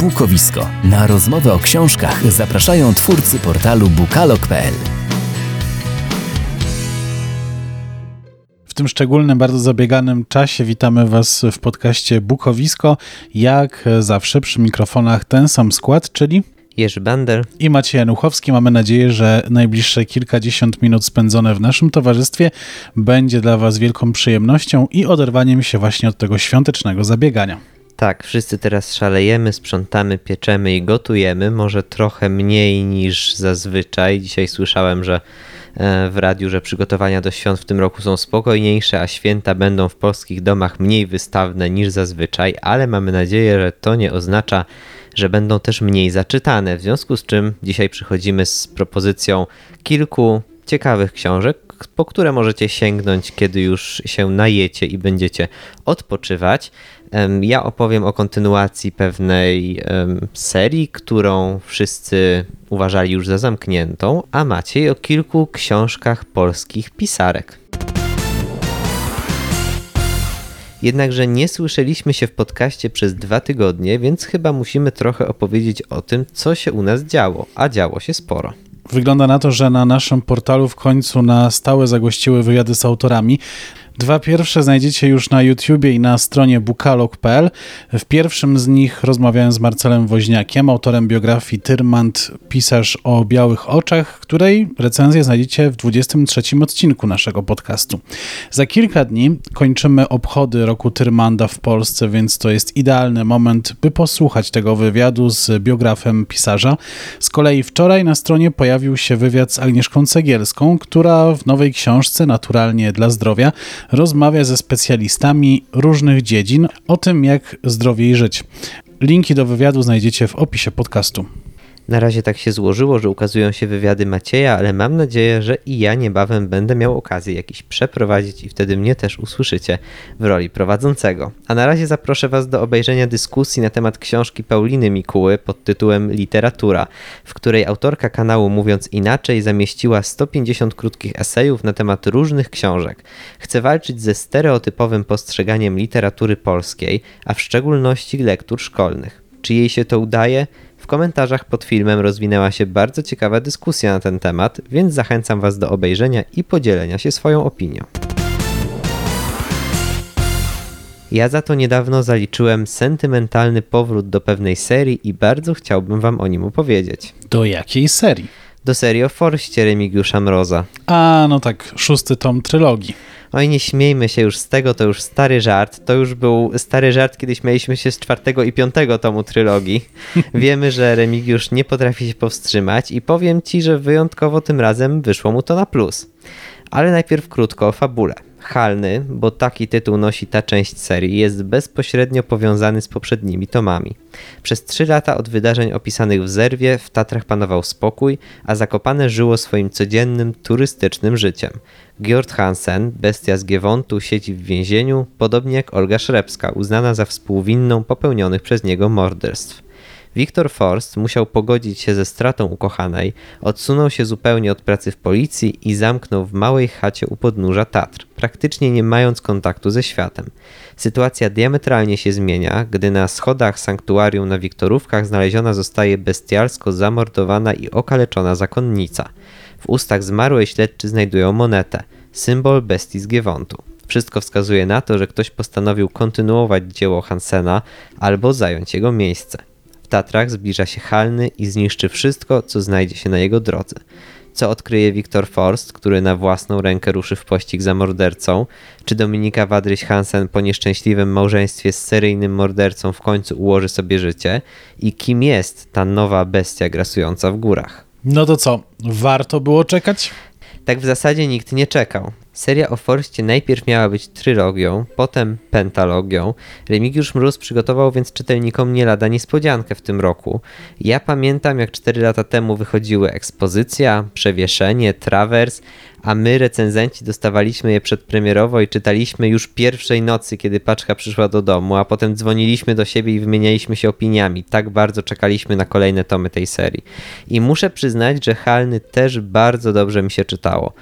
Bukowisko. Na rozmowę o książkach zapraszają twórcy portalu bukalog.pl. W tym szczególnym, bardzo zabieganym czasie witamy Was w podcaście Bukowisko. Jak zawsze przy mikrofonach ten sam skład, czyli Jerzy Bander i Maciej Januchowski. Mamy nadzieję, że najbliższe kilkadziesiąt minut spędzone w naszym towarzystwie będzie dla Was wielką przyjemnością i oderwaniem się właśnie od tego świątecznego zabiegania. Tak, wszyscy teraz szalejemy, sprzątamy, pieczemy i gotujemy. Może trochę mniej niż zazwyczaj. Dzisiaj słyszałem, że e, w radiu, że przygotowania do świąt w tym roku są spokojniejsze, a święta będą w polskich domach mniej wystawne niż zazwyczaj, ale mamy nadzieję, że to nie oznacza, że będą też mniej zaczytane. W związku z czym dzisiaj przychodzimy z propozycją kilku ciekawych książek, po które możecie sięgnąć, kiedy już się najecie i będziecie odpoczywać. Ja opowiem o kontynuacji pewnej serii, którą wszyscy uważali już za zamkniętą, a Maciej o kilku książkach polskich pisarek. Jednakże nie słyszeliśmy się w podcaście przez dwa tygodnie, więc chyba musimy trochę opowiedzieć o tym, co się u nas działo, a działo się sporo. Wygląda na to, że na naszym portalu w końcu na stałe zagościły wywiady z autorami. Dwa pierwsze znajdziecie już na YouTubie i na stronie bukalog.pl. W pierwszym z nich rozmawiałem z Marcelem Woźniakiem, autorem biografii Tyrmand, pisarz o białych oczach, której recenzję znajdziecie w 23 odcinku naszego podcastu. Za kilka dni kończymy obchody roku Tyrmanda w Polsce, więc to jest idealny moment, by posłuchać tego wywiadu z biografem pisarza. Z kolei wczoraj na stronie pojawił się wywiad z Agnieszką Cegielską, która w nowej książce Naturalnie dla zdrowia rozmawia ze specjalistami różnych dziedzin o tym, jak zdrowiej żyć. Linki do wywiadu znajdziecie w opisie podcastu. Na razie tak się złożyło, że ukazują się wywiady Macieja, ale mam nadzieję, że i ja niebawem będę miał okazję jakiś przeprowadzić i wtedy mnie też usłyszycie w roli prowadzącego. A na razie zaproszę Was do obejrzenia dyskusji na temat książki Pauliny Mikuły pod tytułem Literatura, w której autorka kanału Mówiąc Inaczej zamieściła 150 krótkich esejów na temat różnych książek. Chce walczyć ze stereotypowym postrzeganiem literatury polskiej, a w szczególności lektur szkolnych. Czy jej się to udaje? Komentarzach pod filmem rozwinęła się bardzo ciekawa dyskusja na ten temat, więc zachęcam Was do obejrzenia i podzielenia się swoją opinią. Ja za to niedawno zaliczyłem sentymentalny powrót do pewnej serii i bardzo chciałbym Wam o nim opowiedzieć. Do jakiej serii? Do serii o Forście Remigiusza Mroza. A, no tak, szósty tom trylogii. Oj, nie śmiejmy się już z tego, to już stary żart. To już był stary żart, kiedy śmieliśmy się z czwartego i piątego tomu trylogii. Wiemy, że Remigiusz nie potrafi się powstrzymać i powiem ci, że wyjątkowo tym razem wyszło mu to na plus. Ale najpierw krótko o fabule. Halny, bo taki tytuł nosi ta część serii, jest bezpośrednio powiązany z poprzednimi tomami. Przez trzy lata od wydarzeń opisanych w Zerwie w Tatrach panował spokój, a Zakopane żyło swoim codziennym, turystycznym życiem. Gjord Hansen, bestia z Giewontu, siedzi w więzieniu, podobnie jak Olga Szrebska, uznana za współwinną popełnionych przez niego morderstw. Wiktor Forst musiał pogodzić się ze stratą ukochanej, odsunął się zupełnie od pracy w policji i zamknął w małej chacie u podnóża Tatr, praktycznie nie mając kontaktu ze światem. Sytuacja diametralnie się zmienia, gdy na schodach sanktuarium na Wiktorówkach znaleziona zostaje bestialsko zamordowana i okaleczona zakonnica. W ustach zmarłej śledczy znajdują monetę, symbol bestii z Giewontu. Wszystko wskazuje na to, że ktoś postanowił kontynuować dzieło Hansena albo zająć jego miejsce. W Tatrach zbliża się Halny i zniszczy wszystko, co znajdzie się na jego drodze. Co odkryje Wiktor Forst, który na własną rękę ruszy w pościg za mordercą? Czy Dominika Wadryś Hansen po nieszczęśliwym małżeństwie z seryjnym mordercą w końcu ułoży sobie życie? I kim jest ta nowa bestia grasująca w górach? No to co, warto było czekać? Tak w zasadzie nikt nie czekał. Seria o Forstie najpierw miała być trylogią, potem pentalogią. Remigiusz Mróz przygotował więc czytelnikom nie lada niespodziankę w tym roku. Ja pamiętam, jak 4 lata temu wychodziły ekspozycja, przewieszenie, trawers, a my, recenzenci, dostawaliśmy je przedpremierowo i czytaliśmy już pierwszej nocy, kiedy paczka przyszła do domu, a potem dzwoniliśmy do siebie i wymienialiśmy się opiniami. Tak bardzo czekaliśmy na kolejne tomy tej serii. I muszę przyznać, że Halny też bardzo dobrze mi się czytało.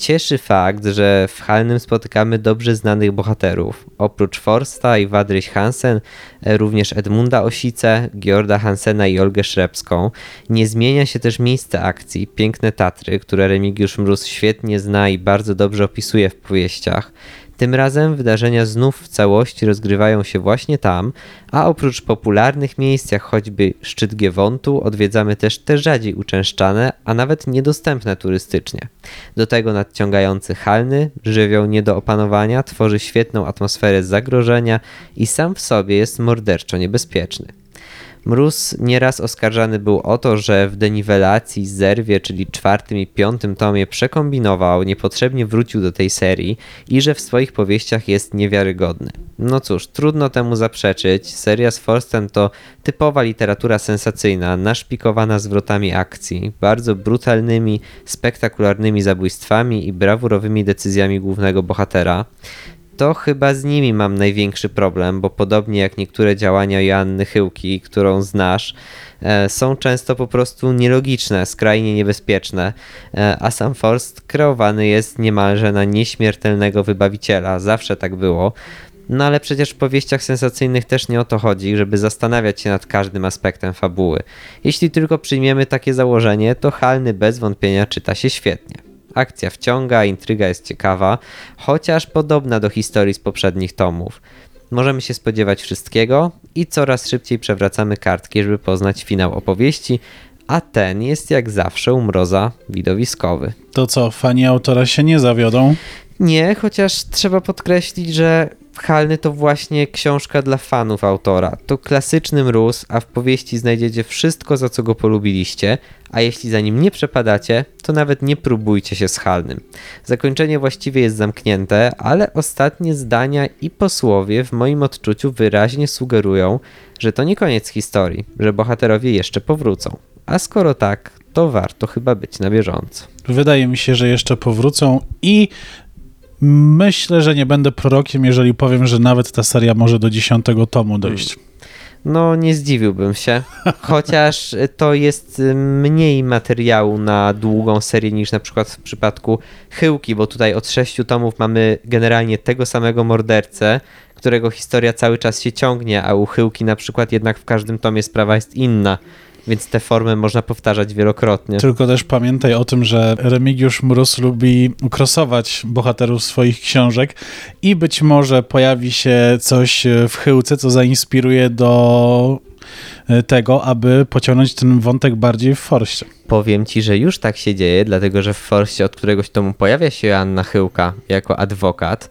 Cieszy fakt, że w Halnym spotykamy dobrze znanych bohaterów. Oprócz Forsta i Wadryś Hansen, e, również Edmunda Osice, Georda Hansena i Olgę Szrebską. Nie zmienia się też miejsce akcji, piękne Tatry, które Remigiusz Mróz świetnie zna i bardzo dobrze opisuje w powieściach. Tym razem wydarzenia znów w całości rozgrywają się właśnie tam, a oprócz popularnych miejsc jak choćby szczyt Giewontu odwiedzamy też te rzadziej uczęszczane, a nawet niedostępne turystycznie. Do tego nadciągający halny, żywioł nie do opanowania, tworzy świetną atmosferę zagrożenia i sam w sobie jest morderczo niebezpieczny. Mróz nieraz oskarżany był o to, że w deniwelacji Zerwie, czyli czwartym i piątym tomie przekombinował, niepotrzebnie wrócił do tej serii i że w swoich powieściach jest niewiarygodny. No cóż, trudno temu zaprzeczyć. Seria z Forsten to typowa literatura sensacyjna, naszpikowana zwrotami akcji, bardzo brutalnymi, spektakularnymi zabójstwami i brawurowymi decyzjami głównego bohatera to chyba z nimi mam największy problem, bo podobnie jak niektóre działania Joanny Chyłki, którą znasz, e, są często po prostu nielogiczne, skrajnie niebezpieczne, e, a sam Forst kreowany jest niemalże na nieśmiertelnego wybawiciela, zawsze tak było. No ale przecież w powieściach sensacyjnych też nie o to chodzi, żeby zastanawiać się nad każdym aspektem fabuły. Jeśli tylko przyjmiemy takie założenie, to Halny bez wątpienia czyta się świetnie. Akcja wciąga, intryga jest ciekawa, chociaż podobna do historii z poprzednich tomów. Możemy się spodziewać wszystkiego i coraz szybciej przewracamy kartki, żeby poznać finał opowieści, a ten jest jak zawsze u Mroza widowiskowy. To co, fani autora się nie zawiodą? Nie, chociaż trzeba podkreślić, że Halny to właśnie książka dla fanów autora. To klasyczny mróz, a w powieści znajdziecie wszystko, za co go polubiliście, a jeśli za nim nie przepadacie, to nawet nie próbujcie się z Halnym. Zakończenie właściwie jest zamknięte, ale ostatnie zdania i posłowie w moim odczuciu wyraźnie sugerują, że to nie koniec historii, że bohaterowie jeszcze powrócą. A skoro tak, to warto chyba być na bieżąco. Wydaje mi się, że jeszcze powrócą i myślę, że nie będę prorokiem, jeżeli powiem, że nawet ta seria może do dziesiątego tomu dojść. No, nie zdziwiłbym się. Chociaż to jest mniej materiału na długą serię niż na przykład w przypadku Chyłki, bo tutaj od sześciu tomów mamy generalnie tego samego mordercę, którego historia cały czas się ciągnie, a u Chyłki na przykład jednak w każdym tomie sprawa jest inna więc te formy można powtarzać wielokrotnie. Tylko też pamiętaj o tym, że Remigiusz Mróz lubi krosować bohaterów swoich książek i być może pojawi się coś w chyłce, co zainspiruje do e, tego, aby pociągnąć ten wątek bardziej w Forście. Powiem ci, że już tak się dzieje, dlatego że w Forście od któregoś tomu pojawia się Joanna Chyłka jako adwokat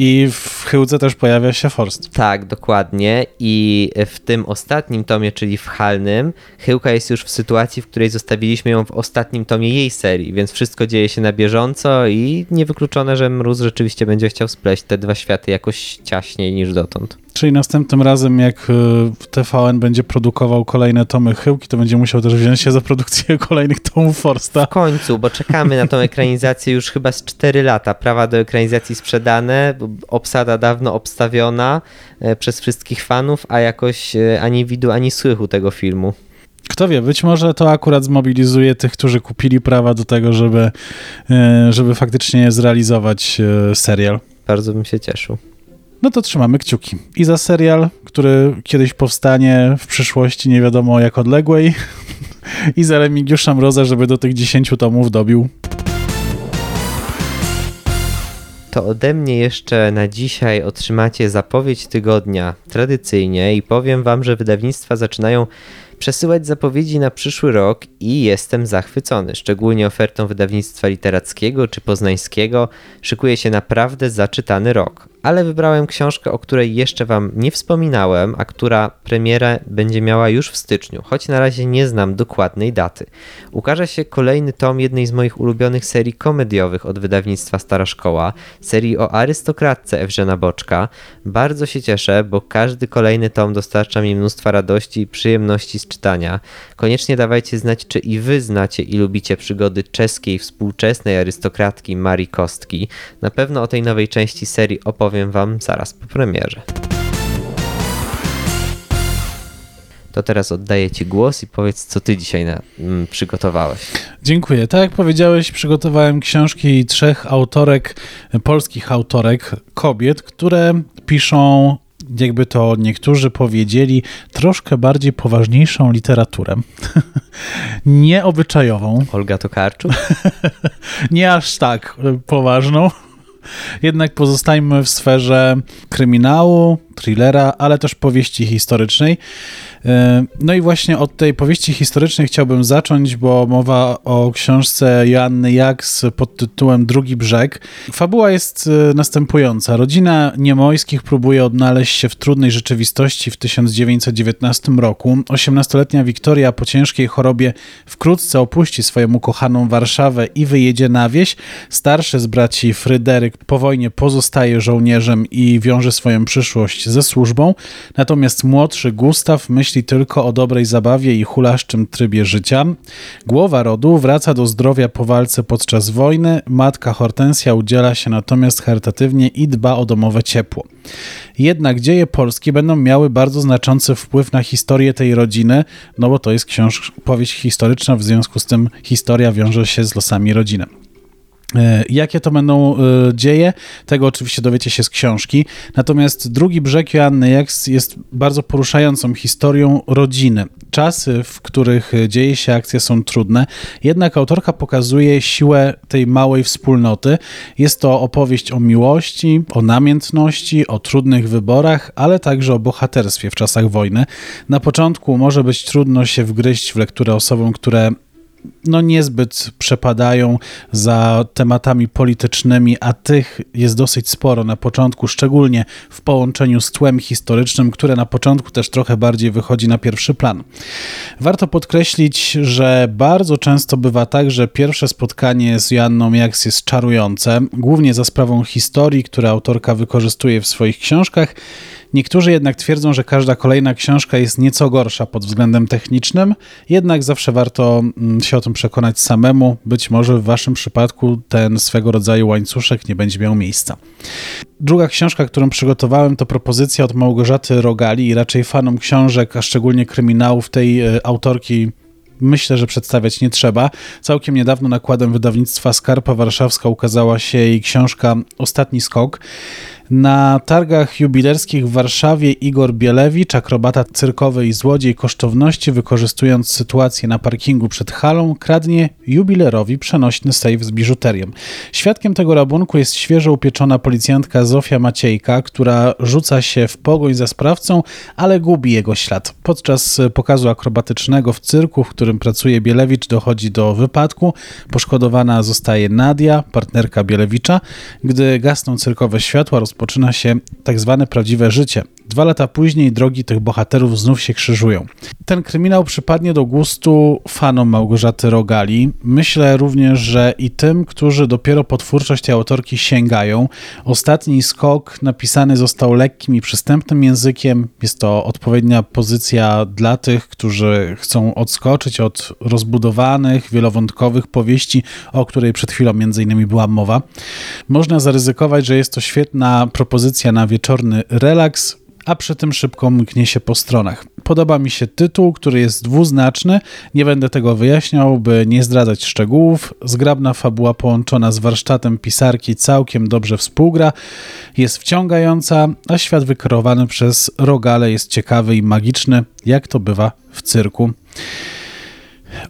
i w Chyłce też pojawia się Forst. Tak, dokładnie. I w tym ostatnim tomie, czyli w Halnym, Chyłka jest już w sytuacji, w której zostawiliśmy ją w ostatnim tomie jej serii, więc wszystko dzieje się na bieżąco i niewykluczone, że Mróz rzeczywiście będzie chciał spleść te dwa światy jakoś ciaśniej niż dotąd. Czyli następnym razem, jak y, TVN będzie produkował kolejne tomy Chyłki, to będzie musiał też wziąć się za produkcję kolejnych tomów Forsta. W końcu, bo czekamy na tą ekranizację już chyba z 4 lata. Prawa do ekranizacji sprzedane, obsada dawno obstawiona e, przez wszystkich fanów, a jakoś e, ani widu, ani słychu tego filmu. Kto wie, być może to akurat zmobilizuje tych, którzy kupili prawa do tego, żeby, e, żeby faktycznie zrealizować serial. Bardzo bym się cieszył. No to trzymamy kciuki. I za serial, który kiedyś powstanie w przyszłości nie wiadomo jak odległej. I za Remigiusza Mroza, żeby do tych 10 tomów dobił. To ode mnie jeszcze na dzisiaj otrzymacie zapowiedź tygodnia tradycyjnie i powiem wam, że wydawnictwa zaczynają przesyłać zapowiedzi na przyszły rok i jestem zachwycony. Szczególnie ofertą wydawnictwa literackiego czy poznańskiego szykuje się naprawdę zaczytany rok ale wybrałem książkę, o której jeszcze Wam nie wspominałem, a która premierę będzie miała już w styczniu, choć na razie nie znam dokładnej daty. Ukaże się kolejny tom jednej z moich ulubionych serii komediowych od wydawnictwa Stara Szkoła, serii o arystokratce Ewżena Boczka. Bardzo się cieszę, bo każdy kolejny tom dostarcza mi mnóstwa radości i przyjemności z czytania. Koniecznie dawajcie znać, czy i Wy znacie i lubicie przygody czeskiej współczesnej arystokratki Marii Kostki. Na pewno o tej nowej części serii opowiem Wam zaraz po premierze. To teraz oddaję Ci głos i powiedz, co Ty dzisiaj na, mm, przygotowałeś. Dziękuję. Tak jak powiedziałeś, przygotowałem książki trzech autorek, polskich autorek, kobiet, które piszą jakby to niektórzy powiedzieli, troszkę bardziej poważniejszą literaturę. Nieobyczajową. Olga Tokarczuk? Nie aż tak poważną. Jednak pozostajmy w sferze kryminału, thrillera, ale też powieści historycznej. E, no i właśnie od tej powieści historycznej chciałbym zacząć, bo mowa o książce Joanny Jaks pod tytułem Drugi Brzeg. Fabuła jest e, następująca. Rodzina Niemojskich próbuje odnaleźć się w trudnej rzeczywistości w 1919 roku. 18-letnia Wiktoria po ciężkiej chorobie wkrótce opuści swoją ukochaną Warszawę i wyjedzie na wieś. Starszy z braci Fryderyk po wojnie pozostaje żołnierzem i wiąże swoją przyszłość ze służbą, natomiast młodszy Gustaw myśli tylko o dobrej zabawie i hulaszczym trybie życia. Głowa rodu wraca do zdrowia po walce podczas wojny, matka Hortensja udziela się natomiast charytatywnie i dba o domowe ciepło. Jednak dzieje polskie będą miały bardzo znaczący wpływ na historię tej rodziny, no bo to jest książ- powieść historyczna, w związku z tym historia wiąże się z losami rodziny. E, jakie to będą e, dzieje? Tego oczywiście dowiecie się z książki. Natomiast drugi brzeg Joanny jest bardzo poruszającą historią rodziny. Czasy, w których dzieje się akcja są trudne, jednak autorka pokazuje siłę tej małej wspólnoty. Jest to opowieść o miłości, o namiętności, o trudnych wyborach, ale także o bohaterstwie w czasach wojny. Na początku może być trudno się wgryźć w lekturę osobom, które no niezbyt przepadają za tematami politycznymi, a tych jest dosyć sporo na początku, szczególnie w połączeniu z tłem historycznym, które na początku też trochę bardziej wychodzi na pierwszy plan. Warto podkreślić, że bardzo często bywa tak, że pierwsze spotkanie z Joanną Jaks jest czarujące, głównie za sprawą historii, które autorka wykorzystuje w swoich książkach, Niektórzy jednak twierdzą, że każda kolejna książka jest nieco gorsza pod względem technicznym, jednak zawsze warto mm, o tym przekonać samemu. Być może w waszym przypadku ten swego rodzaju łańcuszek nie będzie miał miejsca. Druga książka, którą przygotowałem, to propozycja od Małgorzaty Rogali i raczej fanom książek, a szczególnie kryminałów tej e, autorki myślę, że przedstawiać nie trzeba. Całkiem niedawno nakładem wydawnictwa Skarpa Warszawska ukazała się jej książka Ostatni skok. Na targach jubilerskich w Warszawie Igor Bielewicz, akrobata cyrkowy i złodziej kosztowności, wykorzystując sytuację na parkingu przed halą, kradnie jubilerowi przenośny sejf z biżuterią. Świadkiem tego rabunku jest świeżo upieczona policjantka Zofia Maciejka, która rzuca się w pogoń za sprawcą, ale gubi jego ślad. Podczas pokazu akrobatycznego w cyrku, w którym pracuje Bielewicz, dochodzi do wypadku. Poszkodowana zostaje Nadia, partnerka Bielewicza. Gdy gasną cyrkowe światła, się tak zwane prawdziwe życie. Dwa lata później drogi tych bohaterów znów się krzyżują. Ten kryminał przypadnie do gustu fanom Małgorzaty Rogali. Myślę również, że i tym, którzy dopiero po twórczość tej autorki sięgają. Ostatni skok napisany został lekkim i przystępnym językiem. Jest to odpowiednia pozycja dla tych, którzy chcą odskoczyć od rozbudowanych, wielowątkowych powieści, o której przed chwilą między innymi była mowa. Można zaryzykować, że jest to świetna propozycja na wieczorny relaks, a przy tym szybko mknie się po stronach. Podoba mi się tytuł, który jest dwuznaczny, nie będę tego wyjaśniał, by nie zdradzać szczegółów. Zgrabna fabuła połączona z warsztatem pisarki całkiem dobrze współgra, jest wciągająca, a świat wykreowany przez Rogale jest ciekawy i magiczny, jak to bywa w cyrku.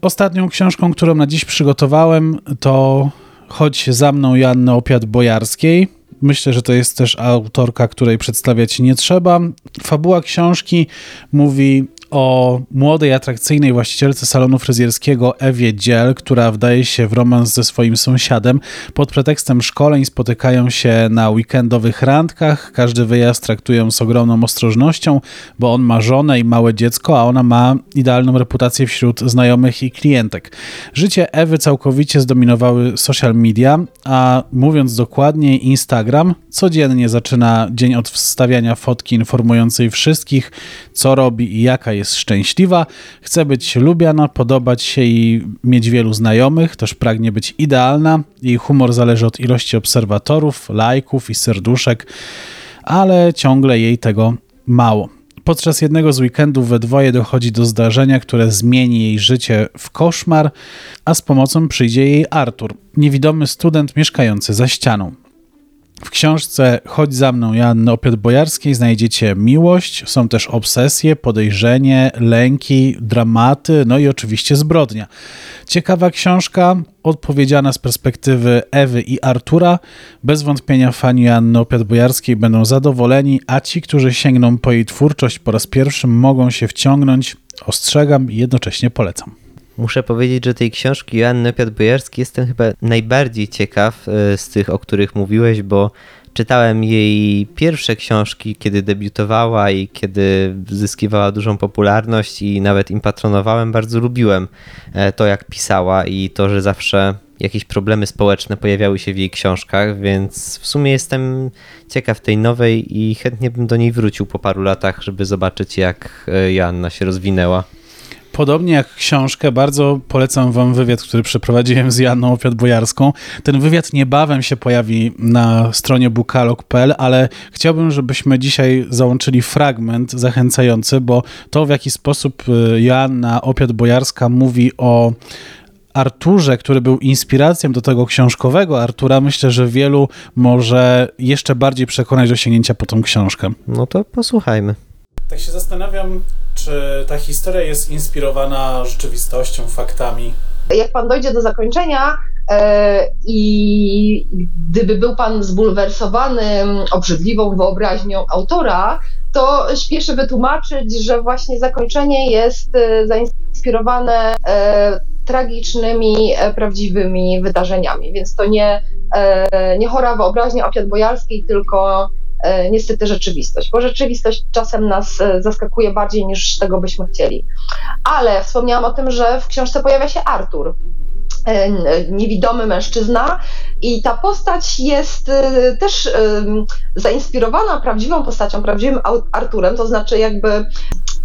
Ostatnią książką, którą na dziś przygotowałem, to Chodź za mną Janny Opiat Bojarskiej. Myślę, że to jest też autorka, której przedstawiać nie trzeba. Fabuła książki mówi o młodej, atrakcyjnej właścicielce salonu fryzjerskiego Ewie Dziel, która wdaje się w romans ze swoim sąsiadem. Pod pretekstem szkoleń spotykają się na weekendowych randkach. Każdy wyjazd traktują z ogromną ostrożnością, bo on ma żonę i małe dziecko, a ona ma idealną reputację wśród znajomych i klientek. Życie Ewy całkowicie zdominowały social media, a mówiąc dokładniej, Instagram codziennie zaczyna dzień od wstawiania fotki informującej wszystkich, co robi i jaka jest szczęśliwa. Chce być lubiana, podobać się i mieć wielu znajomych, też pragnie być idealna. Jej humor zależy od ilości obserwatorów, lajków i serduszek, ale ciągle jej tego mało. Podczas jednego z weekendów we dwoje dochodzi do zdarzenia, które zmieni jej życie w koszmar, a z pomocą przyjdzie jej Artur, niewidomy student mieszkający za ścianą. W książce Chodź za mną Joanny Opiot-Bojarskiej znajdziecie miłość, są też obsesje, podejrzenie, lęki, dramaty, no i oczywiście zbrodnia. Ciekawa książka, odpowiedziana z perspektywy Ewy i Artura. Bez wątpienia fani Joanny Opiot-Bojarskiej będą zadowoleni, a ci, którzy sięgną po jej twórczość po raz pierwszy mogą się wciągnąć. Ostrzegam i jednocześnie polecam. Muszę powiedzieć, że tej książki Joanny Opiat-Bojarskiej jestem chyba najbardziej ciekaw e, z tych, o których mówiłeś, bo czytałem jej pierwsze książki, kiedy debiutowała i kiedy zyskiwała dużą popularność i nawet im patronowałem. Bardzo lubiłem e, to, jak pisała i to, że zawsze jakieś problemy społeczne pojawiały się w jej książkach, więc w sumie jestem ciekaw tej nowej i chętnie bym do niej wrócił po paru latach, żeby zobaczyć, jak e, Joanna się rozwinęła. Podobnie jak książkę, bardzo polecam wam wywiad, który przeprowadziłem z Janną Opiat-Bojarską. Ten wywiad niebawem się pojawi na stronie bukalog.pl, ale chciałbym, żebyśmy dzisiaj załączyli fragment zachęcający, bo to w jaki sposób y, Joanna Opiat-Bojarska mówi o Arturze, który był inspiracją do tego książkowego Artura, myślę, że wielu może jeszcze bardziej przekonać do sięgnięcia po tą książkę. No to posłuchajmy. Tak się zastanawiam, czy ta historia jest inspirowana rzeczywistością, faktami? Jak pan dojdzie do zakończenia e, i gdyby był pan zbulwersowany obrzydliwą wyobraźnią autora, to śpieszę wytłumaczyć, że właśnie zakończenie jest e, zainspirowane e, tragicznymi, prawdziwymi wydarzeniami. Więc to nie, nie chora wyobraźnia opiat bojarskiej, tylko E, niestety rzeczywistość, bo rzeczywistość czasem nas e, zaskakuje bardziej niż tego byśmy chcieli. Ale wspomniałam o tym, że w książce pojawia się Artur, e, niewidomy mężczyzna i ta postać jest też zainspirowana prawdziwą postacią, prawdziwym Arturem, to znaczy jakby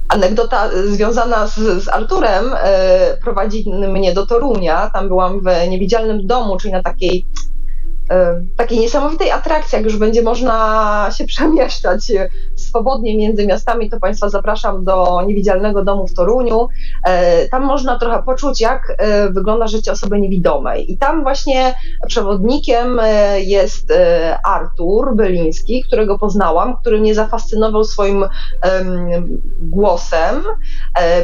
anegdota związana z, z Arturem prowadzi mnie do Torunia, tam byłam w niewidzialnym domu, czyli na takiej E, takiej niesamowitej atrakcji, jak już będzie można się przemieszczać swobodnie między miastami, to Państwa zapraszam do Niewidzialnego Domu w Toruniu. E, tam można trochę poczuć, jak e, wygląda życie osoby niewidomej. I tam właśnie przewodnikiem jest Artur Byliński, którego poznałam, który mnie zafascynował swoim głosem.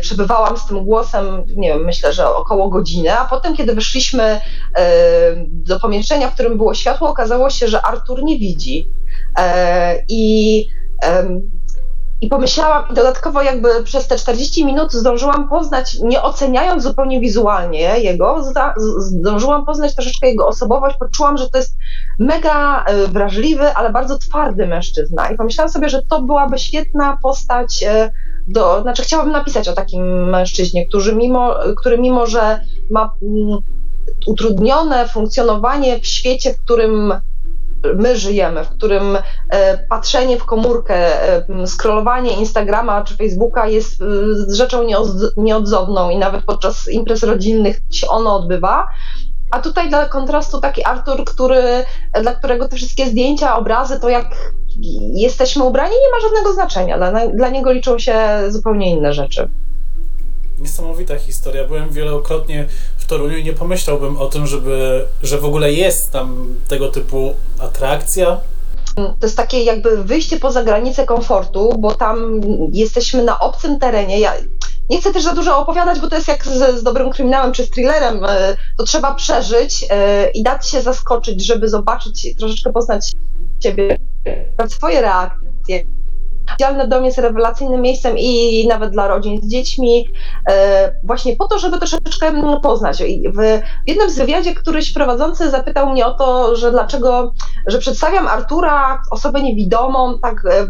Przebywałam z tym głosem, nie wiem, myślę, że około godziny, a potem, kiedy wyszliśmy do pomieszczenia, w którym było światło, okazało się, że Artur nie widzi. E, I i pomyślałam, dodatkowo jakby przez te 40 minut zdążyłam poznać, nie oceniając zupełnie wizualnie jego, zdążyłam poznać troszeczkę jego osobowość, poczułam, że to jest mega e, wrażliwy, ale bardzo twardy mężczyzna. I pomyślałam sobie, że to byłaby świetna postać e, do, znaczy chciałabym napisać o takim mężczyźnie, który mimo, który mimo że ma mm, utrudnione funkcjonowanie w świecie, w którym my żyjemy, w którym e, patrzenie w komórkę, e, scrollowanie Instagrama czy Facebooka jest e, rzeczą nieodzowną i nawet podczas imprez rodzinnych się ono odbywa. A tutaj dla kontrastu taki Artur, który, dla którego te wszystkie zdjęcia, obrazy, to jak jesteśmy ubrani, nie ma żadnego znaczenia. Dla, dla niego liczą się zupełnie inne rzeczy niesamowita historia. Byłem wielokrotnie Toruniu i nie pomyślałbym o tym, żeby, że w ogóle jest tam tego typu atrakcja. To jest takie jakby wyjście poza granicę komfortu, bo tam jesteśmy na obcym terenie. Ja nie chcę też za dużo opowiadać, bo to jest jak z, z dobrym kryminałem czy z thrillerem. E, to trzeba przeżyć e, i dać się zaskoczyć, żeby zobaczyć, troszeczkę poznać siebie, swoje reakcje Dzialny dom jest rewelacyjnym miejscem i nawet dla rodzin z dziećmi, e, właśnie po to, żeby troszeczkę poznać. W jednym z wywiadzie któryś prowadzący zapytał mnie o to, że dlaczego, że przedstawiam Artura, osobę niewidomą, tak e,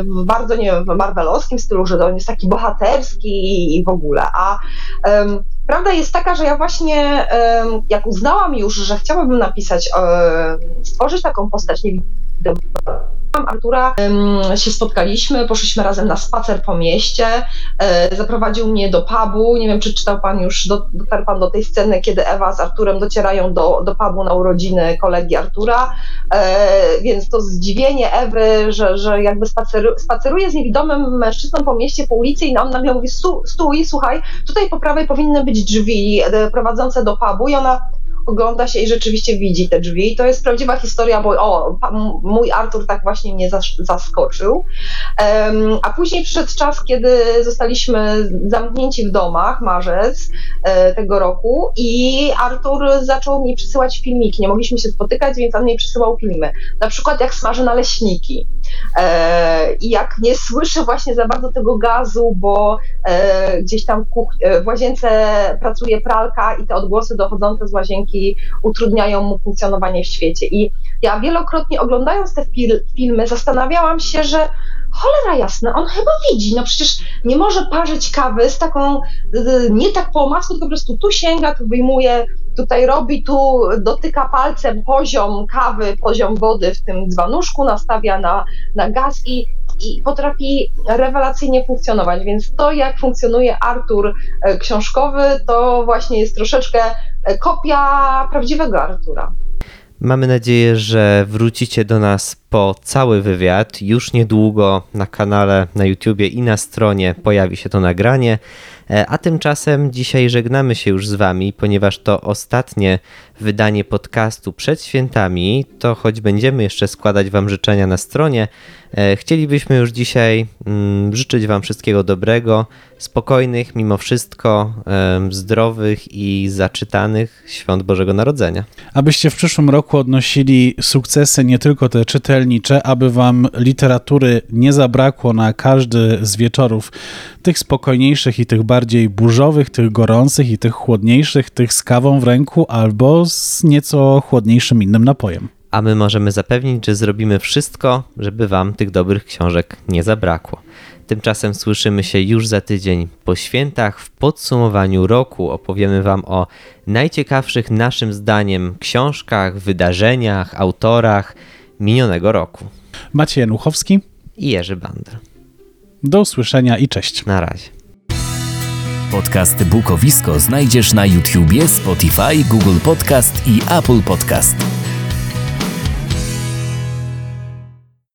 w bardzo, nie wiem, marvelowskim stylu, że on jest taki bohaterski i w ogóle, a Prawda jest taka, że ja właśnie, jak uznałam już, że chciałabym napisać, stworzyć taką postać niewidomą, Artura. Się spotkaliśmy, poszliśmy razem na spacer po mieście, e, zaprowadził mnie do pubu, nie wiem czy czytał pan już, do, dotarł pan do tej sceny, kiedy Ewa z Arturem docierają do, do pubu na urodziny kolegi Artura, e, więc to zdziwienie Ewy, że, że jakby spaceru, spaceruje z niewidomym mężczyzną po mieście, po ulicy i on nagle mówi stój, stój, słuchaj, tutaj po prawej powinny być drzwi e, prowadzące do pubu. I ona ogląda się i rzeczywiście widzi te drzwi. I to jest prawdziwa historia, bo o, pa- m- mój Artur tak właśnie mnie zas- zaskoczył. Em, a później przyszedł czas, kiedy zostaliśmy zamknięci w domach, marzec e, tego roku i Artur zaczął mi przysyłać filmiki. Nie mogliśmy się spotykać, więc on mi przysyłał filmy. Na przykład jak smaży naleśniki. E, I jak nie słyszę właśnie za bardzo tego gazu, bo e, gdzieś tam w, kuch- e, w łazience pracuje pralka i te odgłosy dochodzące z łazienki utrudniają mu funkcjonowanie w świecie. I ja wielokrotnie oglądając te fil- filmy zastanawiałam się, że cholera jasna, on chyba widzi, no przecież nie może parzyć kawy z taką, nie tak po omacku, tylko po prostu tu sięga, tu wyjmuje, tutaj robi, tu dotyka palcem poziom kawy, poziom wody w tym dzbanuszku, nastawia na, na gaz i, i potrafi rewelacyjnie funkcjonować. Więc to, jak funkcjonuje Artur e, książkowy, to właśnie jest troszeczkę e, kopia prawdziwego Artura. Mamy nadzieję, że wrócicie do nas po cały wywiad. Już niedługo na kanale na YouTubie i na stronie pojawi się to nagranie. E, A tymczasem dzisiaj żegnamy się już z Wami, ponieważ to ostatnie wydanie podcastu przed świętami. To choć będziemy jeszcze składać Wam życzenia na stronie, e, chcielibyśmy już dzisiaj mm, życzyć Wam wszystkiego dobrego, spokojnych, mimo wszystko em, zdrowych i zaczytanych świąt Bożego Narodzenia. Abyście w przyszłym roku odnosili sukcesy nie tylko te czytelnicze, aby wam literatury nie zabrakło na każdy z wieczorów, tych spokojniejszych i tych bardziej burzowych, tych gorących i tych chłodniejszych, tych z kawą w ręku albo z nieco chłodniejszym innym napojem. a my możemy zapewnić, że zrobimy wszystko, żeby Wam tych dobrych książek nie zabrakło. Tymczasem słyszymy się już za tydzień po świętach. W podsumowaniu roku opowiemy Wam o najciekawszych naszym zdaniem książkach, wydarzeniach, autorach minionego roku. Maciej Januchowski, I Jerzy Bander. do usłyszenia i cześć. Na razie. Podcast Bukowisko znajdziesz na YouTubie, Spotify, Google Podcast i Apple Podcast.